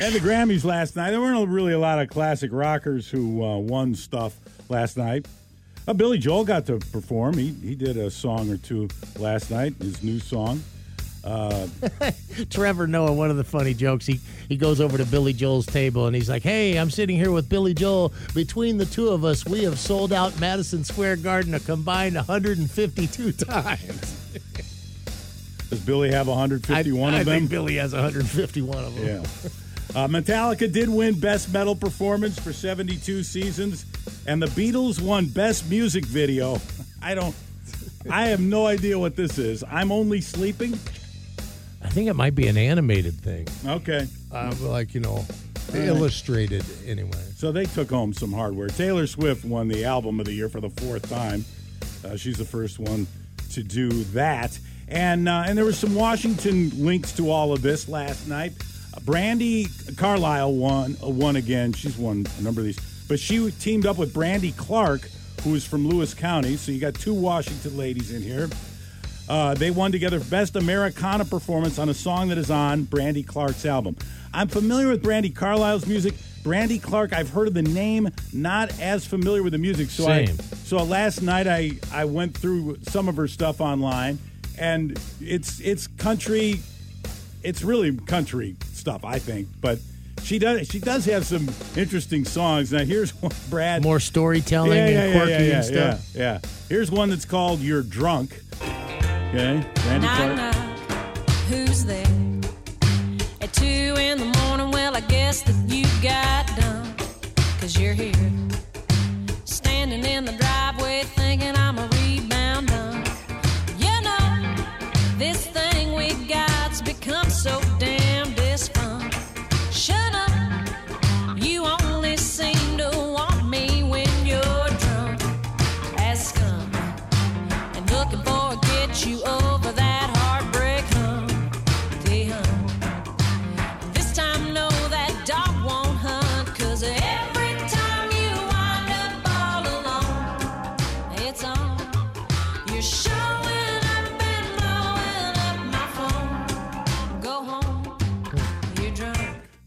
At the Grammys last night, there weren't really a lot of classic rockers who uh, won stuff last night. Uh, Billy Joel got to perform. He he did a song or two last night. His new song. Uh, Trevor Noah, one of the funny jokes, he, he goes over to Billy Joel's table and he's like, Hey, I'm sitting here with Billy Joel. Between the two of us, we have sold out Madison Square Garden a combined 152 times. does Billy have 151 I, of I them? think Billy has 151 of them. Yeah. Uh, Metallica did win Best Metal Performance for 72 seasons, and the Beatles won Best Music Video. I don't. I have no idea what this is. I'm only sleeping. I think it might be an animated thing. Okay. Uh, like, you know, illustrated anyway. So they took home some hardware. Taylor Swift won the album of the year for the fourth time. Uh, she's the first one to do that. And uh, and there was some Washington links to all of this last night. Brandi Carlile won won again. She's won a number of these, but she teamed up with Brandy Clark, who is from Lewis County. So you got two Washington ladies in here. Uh, they won together Best Americana Performance on a song that is on Brandy Clark's album. I'm familiar with Brandi Carlile's music. Brandy Clark, I've heard of the name, not as familiar with the music. So I, Same. so last night I, I went through some of her stuff online, and it's it's country, it's really country stuff, I think. But she does she does have some interesting songs. Now here's one, Brad. More storytelling and quirky yeah, yeah, and stuff. Yeah, yeah. Here's one that's called "You're Drunk." Okay, Brandy Knock, Clark. knock, who's there? At two in the morning, well, I guess that you got done. Cause you're here. Standing in the driveway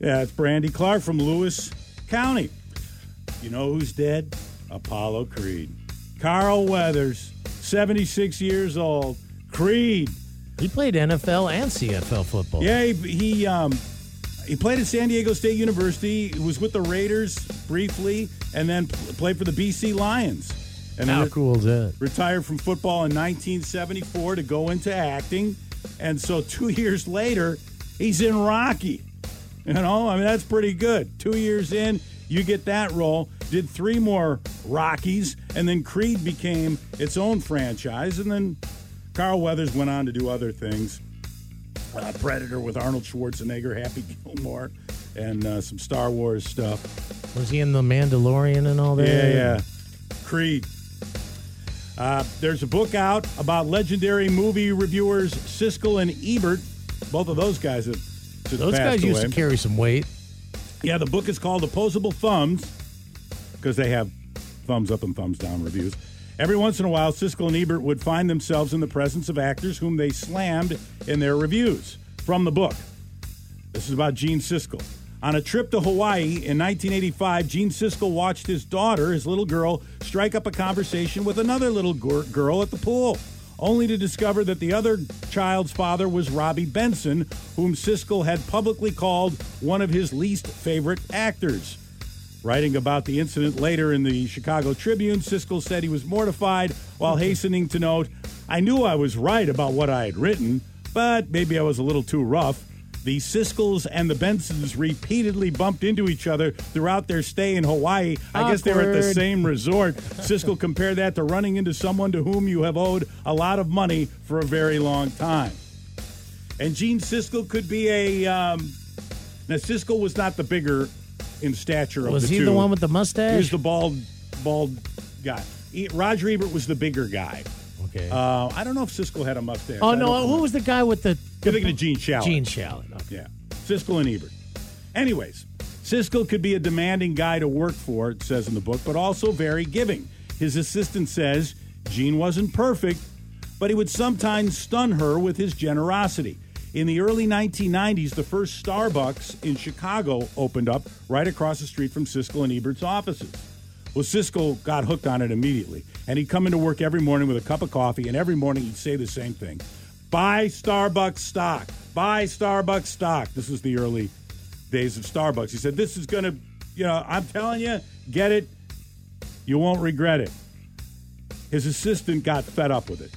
Yeah, it's Brandy Clark from Lewis County. You know who's dead? Apollo Creed. Carl Weathers, 76 years old. Creed. He played NFL and CFL football. Yeah, he he, um, he played at San Diego State University. He was with the Raiders briefly, and then played for the BC Lions. And How cool is that? retired from football in 1974 to go into acting. And so two years later, he's in Rocky. You know, I mean, that's pretty good. Two years in, you get that role. Did three more Rockies, and then Creed became its own franchise. And then Carl Weathers went on to do other things. Uh, Predator with Arnold Schwarzenegger, Happy Gilmore, and uh, some Star Wars stuff. Was he in The Mandalorian and all that? Yeah, yeah. Creed. Uh, there's a book out about legendary movie reviewers Siskel and Ebert. Both of those guys have Those passed guys used away. to carry some weight. Yeah, the book is called Opposable Thumbs because they have thumbs up and thumbs down reviews. Every once in a while, Siskel and Ebert would find themselves in the presence of actors whom they slammed in their reviews from the book. This is about Gene Siskel. On a trip to Hawaii in 1985, Gene Siskel watched his daughter, his little girl, strike up a conversation with another little girl at the pool, only to discover that the other child's father was Robby Benson, whom Siskel had publicly called one of his least favorite actors. Writing about the incident later in the Chicago Tribune, Siskel said he was mortified while hastening to note, I knew I was right about what I had written, but maybe I was a little too rough. The Siskels and the Bensons repeatedly bumped into each other throughout their stay in Hawaii. I guess they were at the same resort. Siskel compared that to running into someone to whom you have owed a lot of money for a very long time. And Gene Siskel could be a. Um, now, Siskel was not the bigger in stature of Was the he the one with the mustache? He mustache? was the bald, bald guy. He- Roger Ebert was the bigger guy. okay. Uh, I don't know if Siskel had a mustache. oh I no, don't who was the guy with the? You're thinking of Gene Shalit. Gene Shalit. Okay. Yeah. Siskel and Ebert. Anyways, Siskel could be a demanding guy to work for, it says in the book, but also very giving. His assistant says Gene wasn't perfect, but he would sometimes stun her with his generosity. In the early 1990s, the first Starbucks in Chicago opened up right across the street from Siskel and Ebert's offices. Well, Siskel got hooked on it immediately, and he'd come into work every morning with a cup of coffee, and every morning he'd say the same thing buy Starbucks stock, buy Starbucks stock. This was the early days of Starbucks. He said, This is going to, you know, I'm telling you, get it. You won't regret it. His assistant got fed up with it.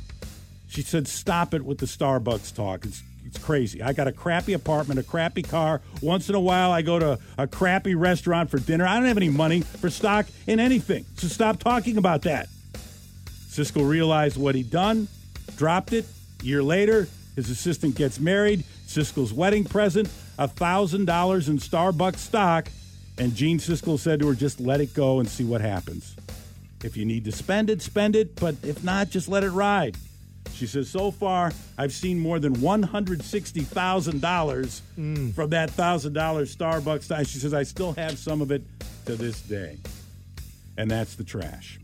She said, Stop it with the Starbucks talk. It's, it's crazy. I got a crappy apartment, a crappy car. Once in a while, I go to a crappy restaurant for dinner. I don't have any money for stock in anything. So stop talking about that. Siskel realized what he'd done, dropped it. Year later, his assistant gets married. Siskel's wedding present, $1,000 in Starbucks stock. And Gene Siskel said to her, just let it go and see what happens. If you need to spend it, spend it. But if not, just let it ride. She says, so far, I've seen more than $160,000 mm. from that $1,000 Starbucks stock. She says, I still have some of it to this day. And that's the trash.